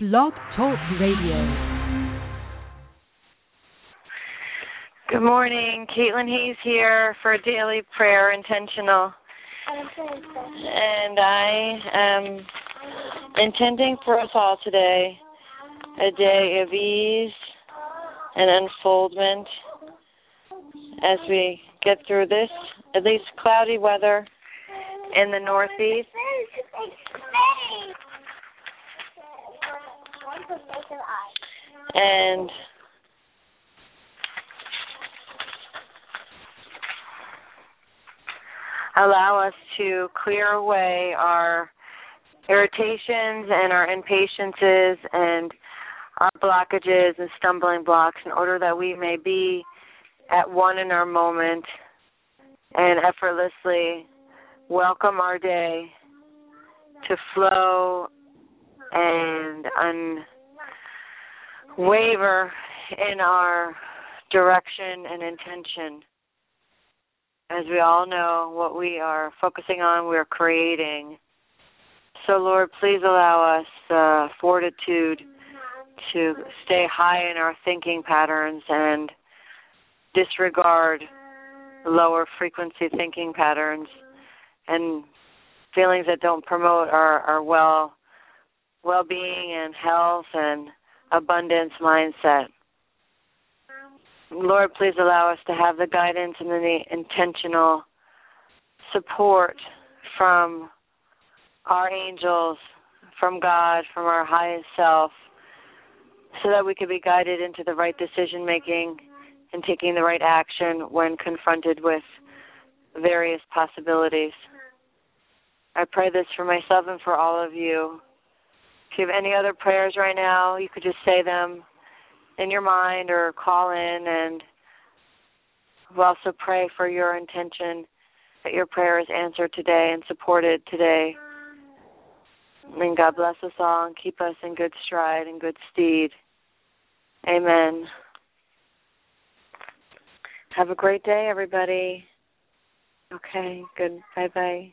Blog Talk Radio. Good morning. Caitlin Hayes here for Daily Prayer Intentional. And I am intending for us all today a day of ease and unfoldment as we get through this, at least cloudy weather in the Northeast. And allow us to clear away our irritations and our impatiences and our blockages and stumbling blocks in order that we may be at one in our moment and effortlessly welcome our day to flow and unwaver in our direction and intention. As we all know, what we are focusing on, we're creating. So, Lord, please allow us uh, fortitude to stay high in our thinking patterns and disregard lower frequency thinking patterns and feelings that don't promote our, our well well being and health and abundance mindset. Lord, please allow us to have the guidance and the intentional support from our angels, from God, from our highest self, so that we can be guided into the right decision making and taking the right action when confronted with various possibilities. I pray this for myself and for all of you. If you have any other prayers right now, you could just say them in your mind or call in and we'll also pray for your intention that your prayer is answered today and supported today. And God bless us all and keep us in good stride and good steed. Amen. Have a great day, everybody. Okay, good. Bye bye.